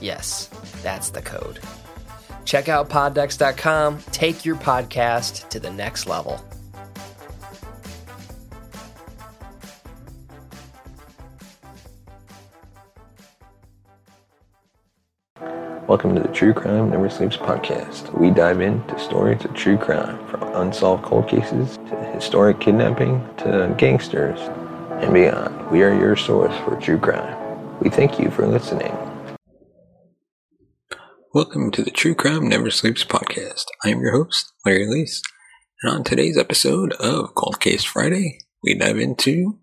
Yes, that's the code. Check out poddecks.com. Take your podcast to the next level. Welcome to the True Crime Never Sleeps podcast. We dive into stories of true crime from unsolved cold cases to historic kidnapping to gangsters and beyond. We are your source for true crime. We thank you for listening. Welcome to the True Crime Never Sleeps podcast. I am your host, Larry Leese, and on today's episode of Cold Case Friday, we dive into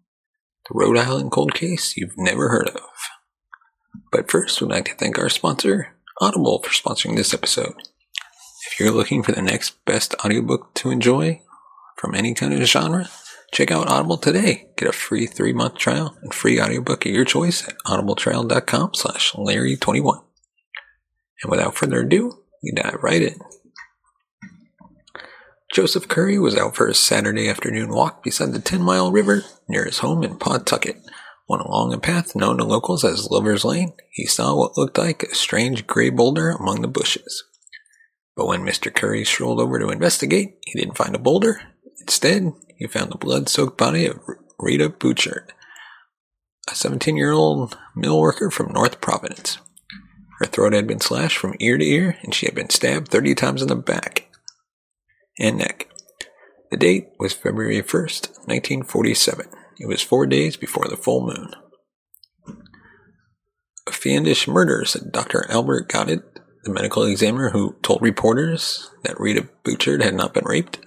the Rhode Island cold case you've never heard of. But first, we'd like to thank our sponsor, Audible, for sponsoring this episode. If you're looking for the next best audiobook to enjoy from any kind of genre, check out Audible today. Get a free three-month trial and free audiobook of your choice at audibletrial.com slash Larry21. And without further ado, we dive right in. Joseph Curry was out for a Saturday afternoon walk beside the 10 Mile River near his home in Pawtucket. When along a path known to locals as Lover's Lane, he saw what looked like a strange gray boulder among the bushes. But when Mr. Curry strolled over to investigate, he didn't find a boulder. Instead, he found the blood soaked body of Rita Bouchard, a 17 year old mill worker from North Providence. Her throat had been slashed from ear to ear, and she had been stabbed 30 times in the back and neck. The date was February 1st, 1947. It was four days before the full moon. A fiendish murder, said Dr. Albert Goddard, the medical examiner who told reporters that Rita Bouchard had not been raped.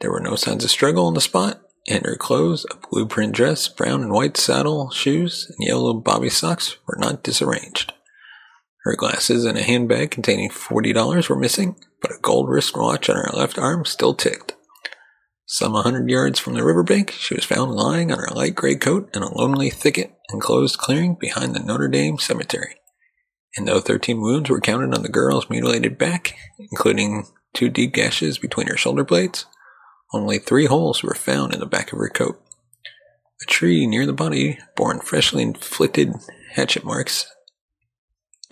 There were no signs of struggle on the spot, and her clothes, a blueprint dress, brown and white saddle shoes, and yellow bobby socks were not disarranged. Her glasses and a handbag containing $40 were missing, but a gold wristwatch on her left arm still ticked. Some hundred yards from the riverbank, she was found lying on her light gray coat in a lonely thicket enclosed clearing behind the Notre Dame Cemetery. And though 13 wounds were counted on the girl's mutilated back, including two deep gashes between her shoulder blades, only three holes were found in the back of her coat. A tree near the body bore freshly inflicted hatchet marks,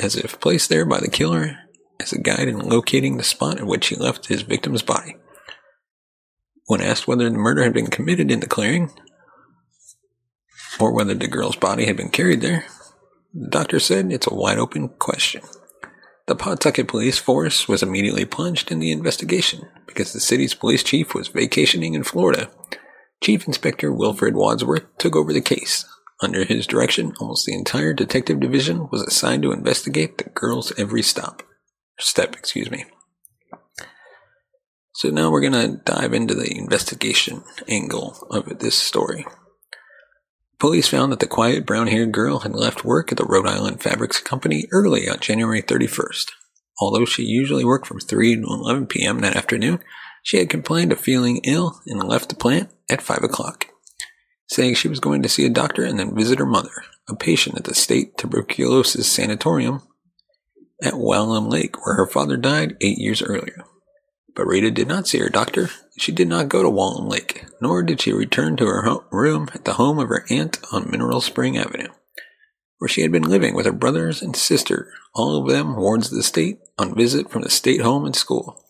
as if placed there by the killer as a guide in locating the spot at which he left his victim's body. When asked whether the murder had been committed in the clearing, or whether the girl's body had been carried there, the doctor said it's a wide open question. The Pawtucket police force was immediately plunged in the investigation because the city's police chief was vacationing in Florida. Chief Inspector Wilfred Wadsworth took over the case. Under his direction, almost the entire detective division was assigned to investigate the girl's every stop. Step, excuse me. So now we're going to dive into the investigation angle of this story. Police found that the quiet brown haired girl had left work at the Rhode Island Fabrics Company early on January 31st. Although she usually worked from 3 to 11 p.m. that afternoon, she had complained of feeling ill and left the plant at 5 o'clock, saying she was going to see a doctor and then visit her mother, a patient at the State Tuberculosis Sanatorium at Wallum Lake, where her father died eight years earlier. But Rita did not see her doctor. She did not go to Wallum Lake, nor did she return to her room at the home of her aunt on Mineral Spring Avenue, where she had been living with her brothers and sister, all of them wards of the state, on visit from the state home and school.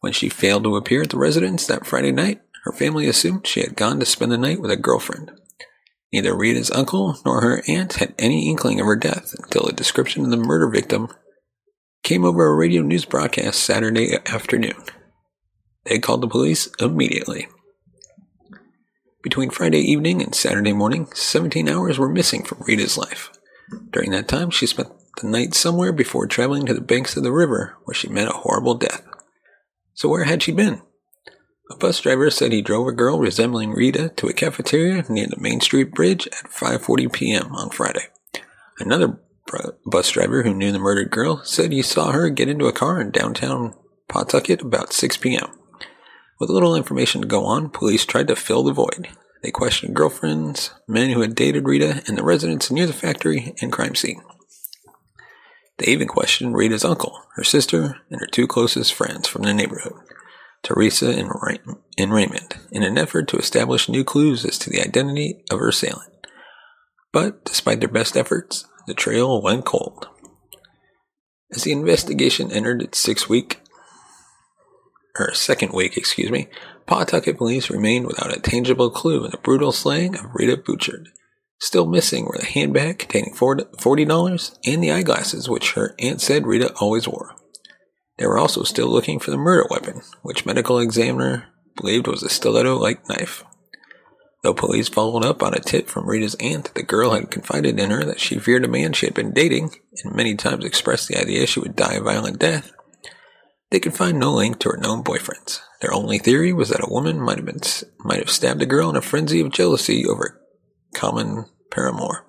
When she failed to appear at the residence that Friday night, her family assumed she had gone to spend the night with a girlfriend. Neither Rita's uncle nor her aunt had any inkling of her death until a description of the murder victim came over a radio news broadcast Saturday afternoon. They called the police immediately. Between Friday evening and Saturday morning, 17 hours were missing from Rita's life. During that time, she spent the night somewhere before traveling to the banks of the river where she met a horrible death. So where had she been? A bus driver said he drove a girl resembling Rita to a cafeteria near the Main Street Bridge at 5:40 p.m. on Friday. Another bus driver who knew the murdered girl said he saw her get into a car in downtown Pawtucket about 6 p.m. With little information to go on, police tried to fill the void. They questioned girlfriends, men who had dated Rita, and the residents near the factory and crime scene. They even questioned Rita's uncle, her sister, and her two closest friends from the neighborhood, Teresa and, Ray- and Raymond, in an effort to establish new clues as to the identity of her assailant. But despite their best efforts, the trail went cold. As the investigation entered its sixth week, or second week, excuse me, Pawtucket police remained without a tangible clue in the brutal slaying of Rita Bouchard. Still missing were the handbag containing $40 and the eyeglasses which her aunt said Rita always wore. They were also still looking for the murder weapon, which medical examiner believed was a stiletto-like knife. Though police followed up on a tip from Rita's aunt, that the girl had confided in her that she feared a man she had been dating, and many times expressed the idea she would die a violent death. They could find no link to her known boyfriends. Their only theory was that a woman might have been might have stabbed a girl in a frenzy of jealousy over a common paramour.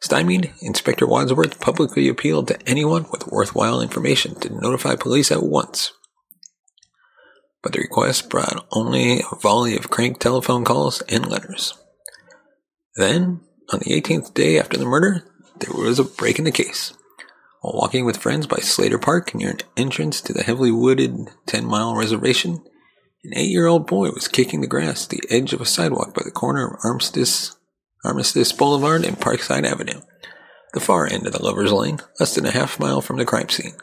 Stymied, Inspector Wadsworth publicly appealed to anyone with worthwhile information to notify police at once. But the request brought only a volley of crank telephone calls and letters. Then, on the 18th day after the murder, there was a break in the case. While walking with friends by Slater Park near an entrance to the heavily wooded 10 mile reservation, an eight year old boy was kicking the grass at the edge of a sidewalk by the corner of Armistice, Armistice Boulevard and Parkside Avenue, the far end of the lover's lane, less than a half mile from the crime scene,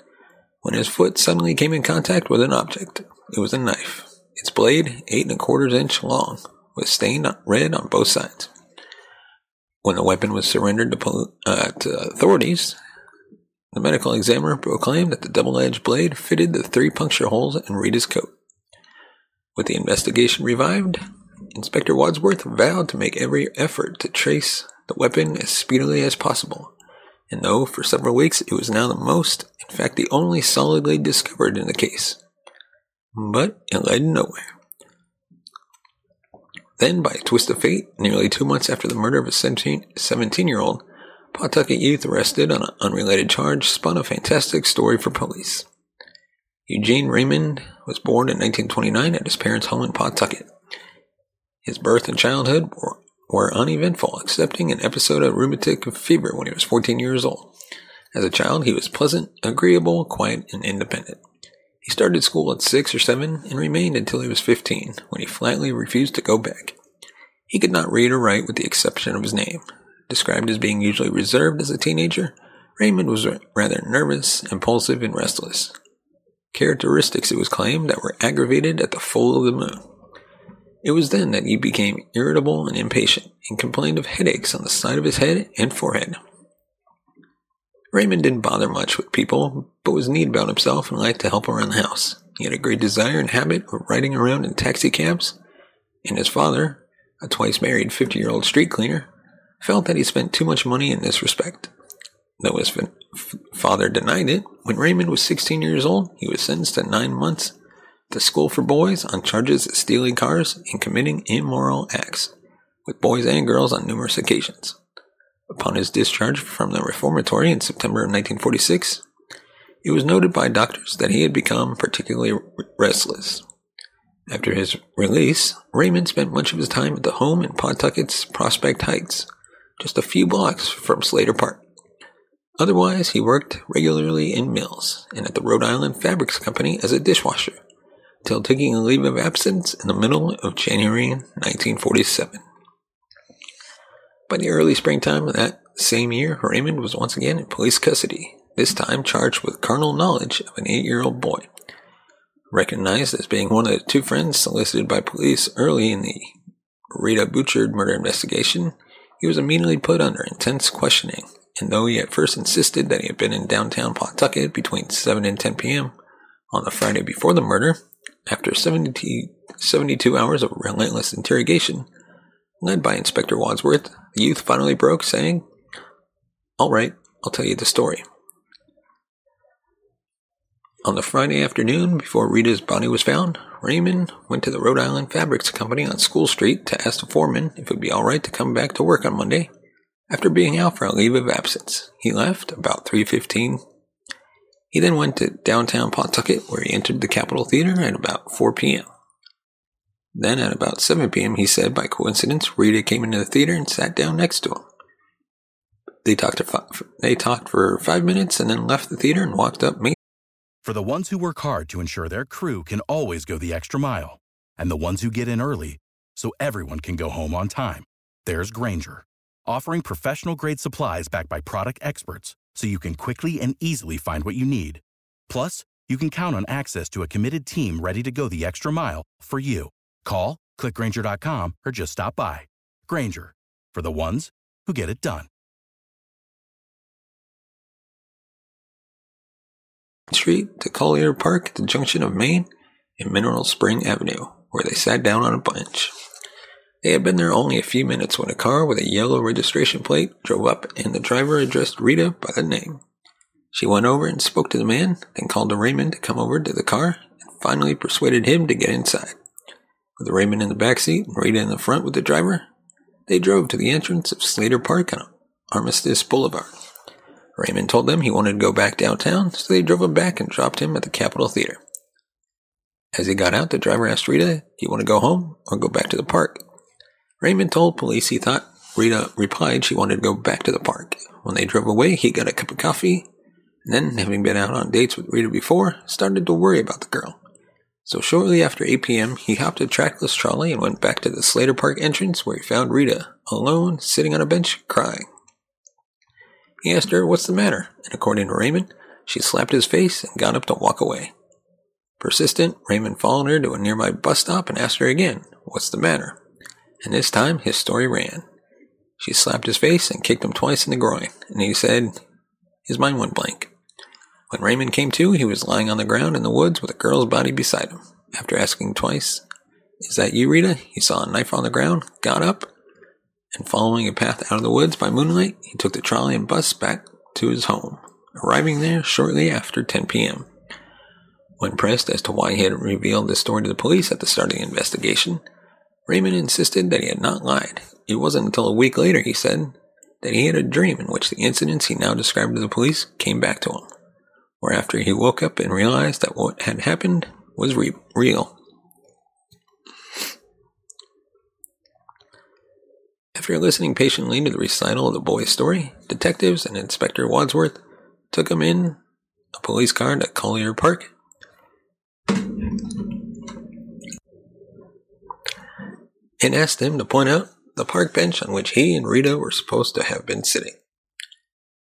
when his foot suddenly came in contact with an object. It was a knife, its blade eight and a quarter inch long, with stained red on both sides. When the weapon was surrendered to, pol- uh, to authorities, the medical examiner proclaimed that the double-edged blade fitted the three puncture holes in Rita's coat. With the investigation revived, Inspector Wadsworth vowed to make every effort to trace the weapon as speedily as possible. And though for several weeks it was now the most, in fact the only solid lead discovered in the case. But it led nowhere. Then, by a twist of fate, nearly two months after the murder of a 17 year old, Pawtucket youth arrested on an unrelated charge spun a fantastic story for police. Eugene Raymond was born in 1929 at his parents' home in Pawtucket. His birth and childhood were, were uneventful, excepting an episode of rheumatic fever when he was 14 years old. As a child, he was pleasant, agreeable, quiet, and independent. He started school at 6 or 7 and remained until he was 15, when he flatly refused to go back. He could not read or write with the exception of his name, Described as being usually reserved as a teenager, Raymond was rather nervous, impulsive, and restless. Characteristics, it was claimed, that were aggravated at the full of the moon. It was then that he became irritable and impatient and complained of headaches on the side of his head and forehead. Raymond didn't bother much with people, but was neat about himself and liked to help around the house. He had a great desire and habit of riding around in taxicabs, and his father, a twice married 50 year old street cleaner, felt that he spent too much money in this respect. Though his f- father denied it, when Raymond was 16 years old, he was sentenced to nine months to school for boys on charges of stealing cars and committing immoral acts, with boys and girls on numerous occasions. Upon his discharge from the reformatory in September of 1946, it was noted by doctors that he had become particularly restless. After his release, Raymond spent much of his time at the home in Pawtucket's Prospect Heights, just a few blocks from Slater Park. Otherwise, he worked regularly in mills and at the Rhode Island Fabrics Company as a dishwasher, until taking a leave of absence in the middle of January 1947. By the early springtime of that same year, Raymond was once again in police custody, this time charged with carnal knowledge of an eight year old boy. Recognized as being one of the two friends solicited by police early in the Rita Bouchard murder investigation, He was immediately put under intense questioning, and though he at first insisted that he had been in downtown Pawtucket between 7 and 10 p.m. on the Friday before the murder, after 70, 72 hours of relentless interrogation, led by Inspector Wadsworth, the youth finally broke, saying, All right, I'll tell you the story. On the Friday afternoon before Rita's body was found, Raymond went to the Rhode Island Fabrics Company on School Street to ask the foreman if it would be all right to come back to work on Monday after being out for a leave of absence. He left about 3:15. He then went to downtown Pawtucket where he entered the Capitol Theater at about 4 p.m. Then at about 7 p.m. he said by coincidence Rita came into the theater and sat down next to him. They talked, they talked for five minutes and then left the theater and walked up Main for the ones who work hard to ensure their crew can always go the extra mile, and the ones who get in early so everyone can go home on time, there's Grainger, offering professional grade supplies backed by product experts so you can quickly and easily find what you need. Plus, you can count on access to a committed team ready to go the extra mile for you. Call, clickgrainger.com, or just stop by. Grainger, for the ones who get it done. Street to Collyer Park at the junction of Main and Mineral Spring Avenue, where they sat down on a bench. They had been there only a few minutes when a car with a yellow registration plate drove up and the driver addressed Rita by the name. She went over and spoke to the man, then called to Raymond to come over to the car, and finally persuaded him to get inside. With Raymond in the back seat and Rita in the front with the driver, they drove to the entrance of Slater Park on Armistice Boulevard. Raymond told them he wanted to go back downtown, so they drove him back and dropped him at the Capitol Theater. As he got out, the driver asked Rita, you want to go home or go back to the park? Raymond told police he thought Rita replied she wanted to go back to the park. When they drove away, he got a cup of coffee, and then, having been out on dates with Rita before, started to worry about the girl. So shortly after 8 p.m., he hopped a trackless trolley and went back to the Slater Park entrance where he found Rita, alone, sitting on a bench, crying. He asked her, What's the matter? And according to Raymond, she slapped his face and got up to walk away. Persistent, Raymond followed her to a nearby bus stop and asked her again, What's the matter? And this time his story ran. She slapped his face and kicked him twice in the groin, and he said his mind went blank. When Raymond came to, he was lying on the ground in the woods with a girl's body beside him. After asking twice, Is that you, Rita? He saw a knife on the ground, got up, and following a path out of the woods by moonlight, he took the trolley and bus back to his home, arriving there shortly after 10 p.m. When pressed as to why he had revealed this story to the police at the start of the investigation, Raymond insisted that he had not lied. It wasn't until a week later, he said, that he had a dream in which the incidents he now described to the police came back to him, whereafter he woke up and realized that what had happened was re- real. After listening patiently to the recital of the boy's story, detectives and Inspector Wadsworth took him in a police car to Collyer Park. And asked him to point out the park bench on which he and Rita were supposed to have been sitting.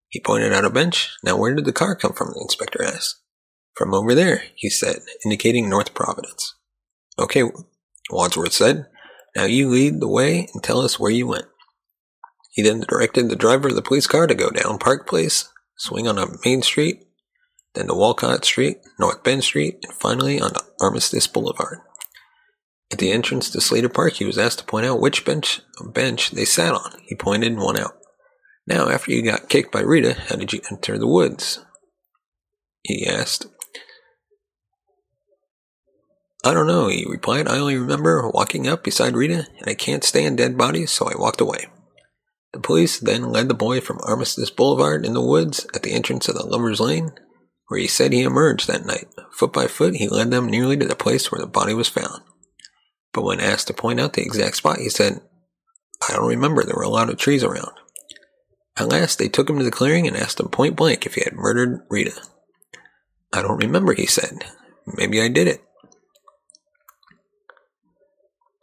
He pointed out a bench. Now, where did the car come from? The inspector asked. From over there, he said, indicating North Providence. Okay, Wadsworth said. Now you lead the way and tell us where you went. He then directed the driver of the police car to go down Park Place, swing on a Main Street, then to Walcott Street, North Bend Street, and finally on Armistice Boulevard. At the entrance to Slater Park, he was asked to point out which bench bench they sat on. He pointed one out. Now, after you got kicked by Rita, how did you enter the woods? He asked. I don't know, he replied. I only remember walking up beside Rita, and I can't stand dead bodies, so I walked away. The police then led the boy from Armistice Boulevard in the woods at the entrance of the Lover's Lane, where he said he emerged that night. Foot by foot, he led them nearly to the place where the body was found. But when asked to point out the exact spot, he said, I don't remember, there were a lot of trees around. At last, they took him to the clearing and asked him point blank if he had murdered Rita. I don't remember, he said. Maybe I did it.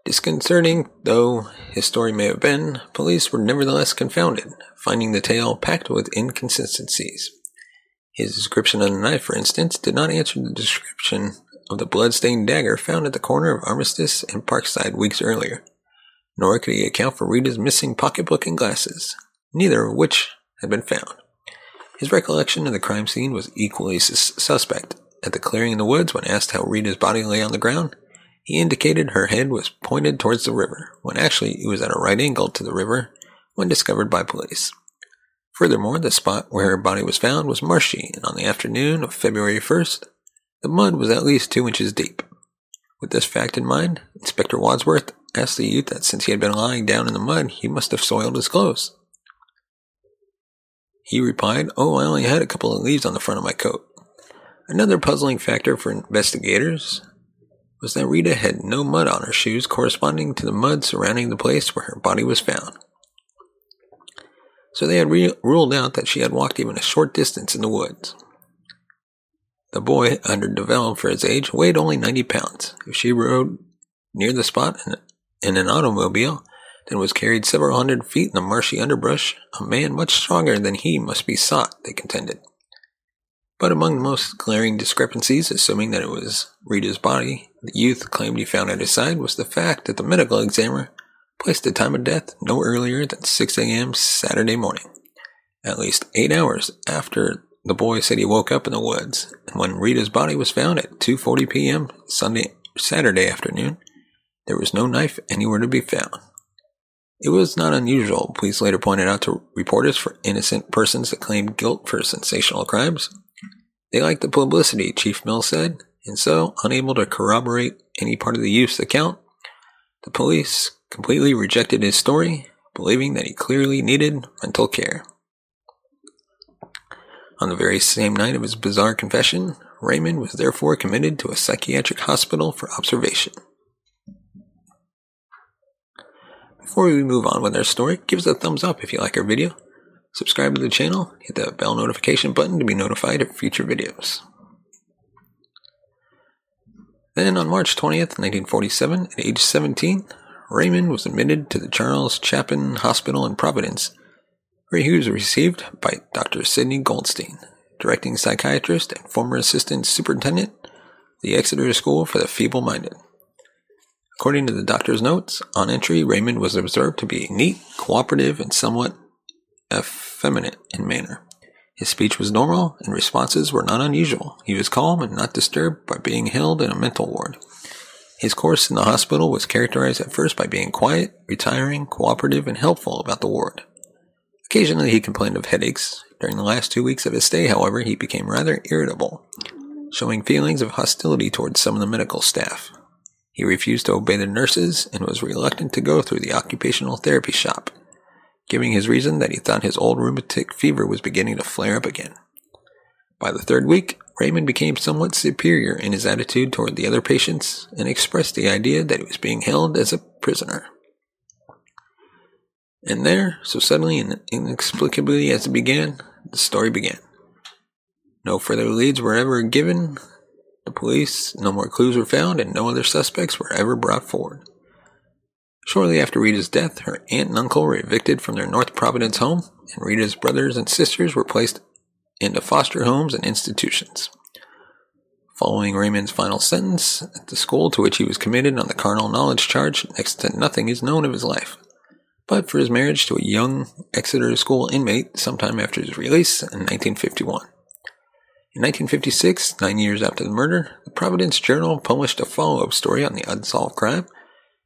Disconcerting though his story may have been, police were nevertheless confounded, finding the tale packed with inconsistencies. His description of the knife, for instance, did not answer the description of the blood-stained dagger found at the corner of Armistice and Parkside weeks earlier. nor could he account for Rita's missing pocketbook and glasses, neither of which had been found. His recollection of the crime scene was equally sus- suspect. At the clearing in the woods, when asked how Rita's body lay on the ground, he indicated her head was pointed towards the river, when actually it was at a right angle to the river when discovered by police. Furthermore, the spot where her body was found was marshy, and on the afternoon of February 1st, the mud was at least two inches deep. With this fact in mind, Inspector Wadsworth asked the youth that since he had been lying down in the mud, he must have soiled his clothes. He replied, Oh, I only had a couple of leaves on the front of my coat. Another puzzling factor for investigators was that Rita had no mud on her shoes corresponding to the mud surrounding the place where her body was found so they had re- ruled out that she had walked even a short distance in the woods. The boy, underdeveloped for his age, weighed only 90 pounds. If she rode near the spot in, an automobile, then was carried several hundred feet in the marshy underbrush, a man much stronger than he must be sought, they contended. But among the most glaring discrepancies, assuming that it was Rita's body, the youth claimed he found at his side was the fact that the medical examiner placed the time of death no earlier than 6 a.m. Saturday morning, at least eight hours after the boy said he woke up in the woods, and when Rita's body was found at 2:40 p.m. Sunday Saturday afternoon, there was no knife anywhere to be found. It was not unusual, police later pointed out to reporters, for innocent persons to claim guilt for sensational crimes. They liked the publicity, Chief Mill said, and so, unable to corroborate any part of the youth's account, the police completely rejected his story, believing that he clearly needed mental care. On the very same night of his bizarre confession, Raymond was therefore committed to a psychiatric hospital for observation. Before we move on with our story, give us a thumbs up if you like our video. Subscribe to the channel, hit the bell notification button to be notified of future videos. Then on March 20th, 1947, at age 17, Raymond was admitted to the Charles Chapin Hospital in Providence, where he was received by Dr. Sidney Goldstein, directing psychiatrist and former assistant superintendent the Exeter School for the Feeble Minded. According to the doctor's notes, on entry, Raymond was observed to be neat, cooperative, and somewhat effeminate in manner. His speech was normal, and responses were not unusual. He was calm and not disturbed by being held in a mental ward. His course in the hospital was characterized at first by being quiet, retiring, cooperative, and helpful about the ward. Occasionally he complained of headaches. During the last two weeks of his stay, however, he became rather irritable, showing feelings of hostility towards some of the medical staff. He refused to obey the nurses and was reluctant to go through the occupational therapy shop, giving his reason that he thought his old rheumatic fever was beginning to flare up again. By the third week, Raymond became somewhat superior in his attitude toward the other patients and expressed the idea that he was being held as a prisoner. And there, so suddenly and inexplicably as it began, the story began. No further leads were ever given. The police, no more clues were found, and no other suspects were ever brought forward. Shortly after Rita's death, her aunt and uncle were evicted from their North Providence home, and Rita's brothers and sisters were placed into foster homes and institutions. Following Raymond's final sentence at the school to which he was committed on the carnal knowledge charge, next to nothing is known of his life. But for his marriage to a young Exeter school inmate sometime after his release in 1951. In 1956, nine years after the murder, the Providence Journal published a follow up story on the unsolved crime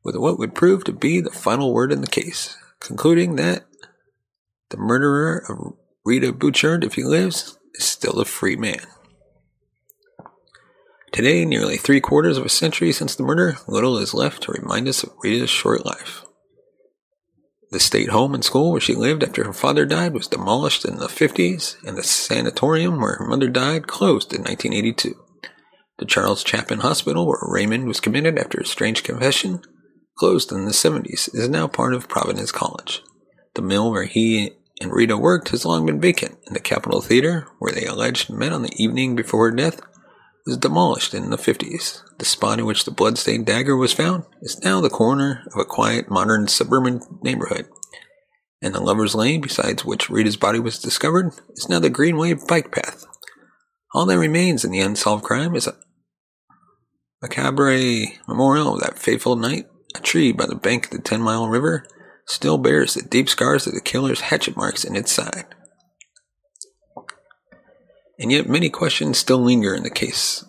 with what would prove to be the final word in the case, concluding that the murderer of Rita Bouchard, if he lives, is still a free man. Today, nearly three quarters of a century since the murder, little is left to remind us of Rita's short life. The state home and school where she lived after her father died was demolished in the 50s, and the sanatorium where her mother died closed in 1982. The Charles Chapin Hospital, where Raymond was committed after a strange confession, closed in the 70s, is now part of Providence College. The mill where he and Rita worked has long been vacant, and the Capitol Theater, where they alleged met on the evening before her death, was demolished in the 50s. The spot in which the bloodstained dagger was found is now the corner of a quiet, modern suburban neighborhood. And the Lover's Lane, besides which Rita's body was discovered, is now the Greenway bike path. All that remains in the unsolved crime is a macabre memorial of that fateful night a tree by the bank of the Ten Mile River still bears the deep scars of the killer's hatchet marks in its side. And yet, many questions still linger in the case.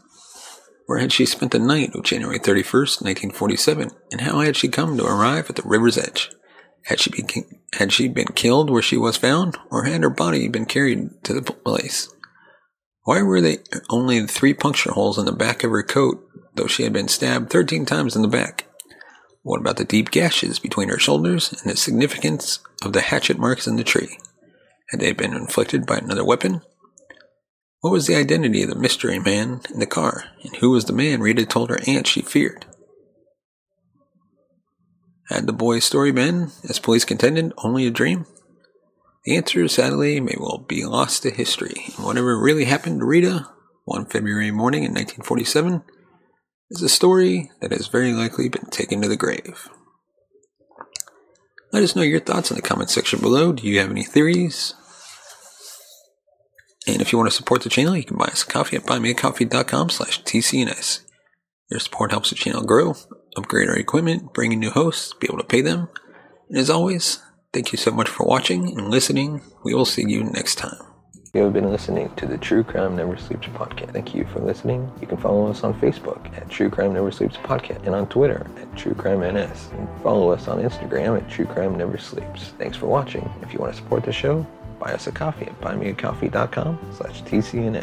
Where had she spent the night of January 31st, 1947, and how had she come to arrive at the river's edge? Had she, been, had she been killed where she was found, or had her body been carried to the place? Why were there only three puncture holes in the back of her coat, though she had been stabbed 13 times in the back? What about the deep gashes between her shoulders and the significance of the hatchet marks in the tree? Had they been inflicted by another weapon? What was the identity of the mystery man in the car, and who was the man Rita told her aunt she feared? Had the boy's story been, as police contended, only a dream? The answer, sadly, may well be lost to history, and whatever really happened to Rita one February morning in 1947 is a story that has very likely been taken to the grave. Let us know your thoughts in the comment section below. Do you have any theories? And if you want to support the channel, you can buy us a coffee at buymeacoffee.com slash TCNS. Your support helps the channel grow, upgrade our equipment, bring in new hosts, be able to pay them. And as always, thank you so much for watching and listening. We will see you next time. You have been listening to the True Crime Never Sleeps podcast. Thank you for listening. You can follow us on Facebook at True Crime Never Sleeps podcast and on Twitter at True Crime NS. And follow us on Instagram at True Crime Never Sleeps. Thanks for watching. If you want to support the show, buy us a coffee at buymeacoffee.com slash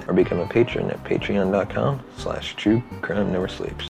or become a patron at patreon.com slash true crime never sleeps.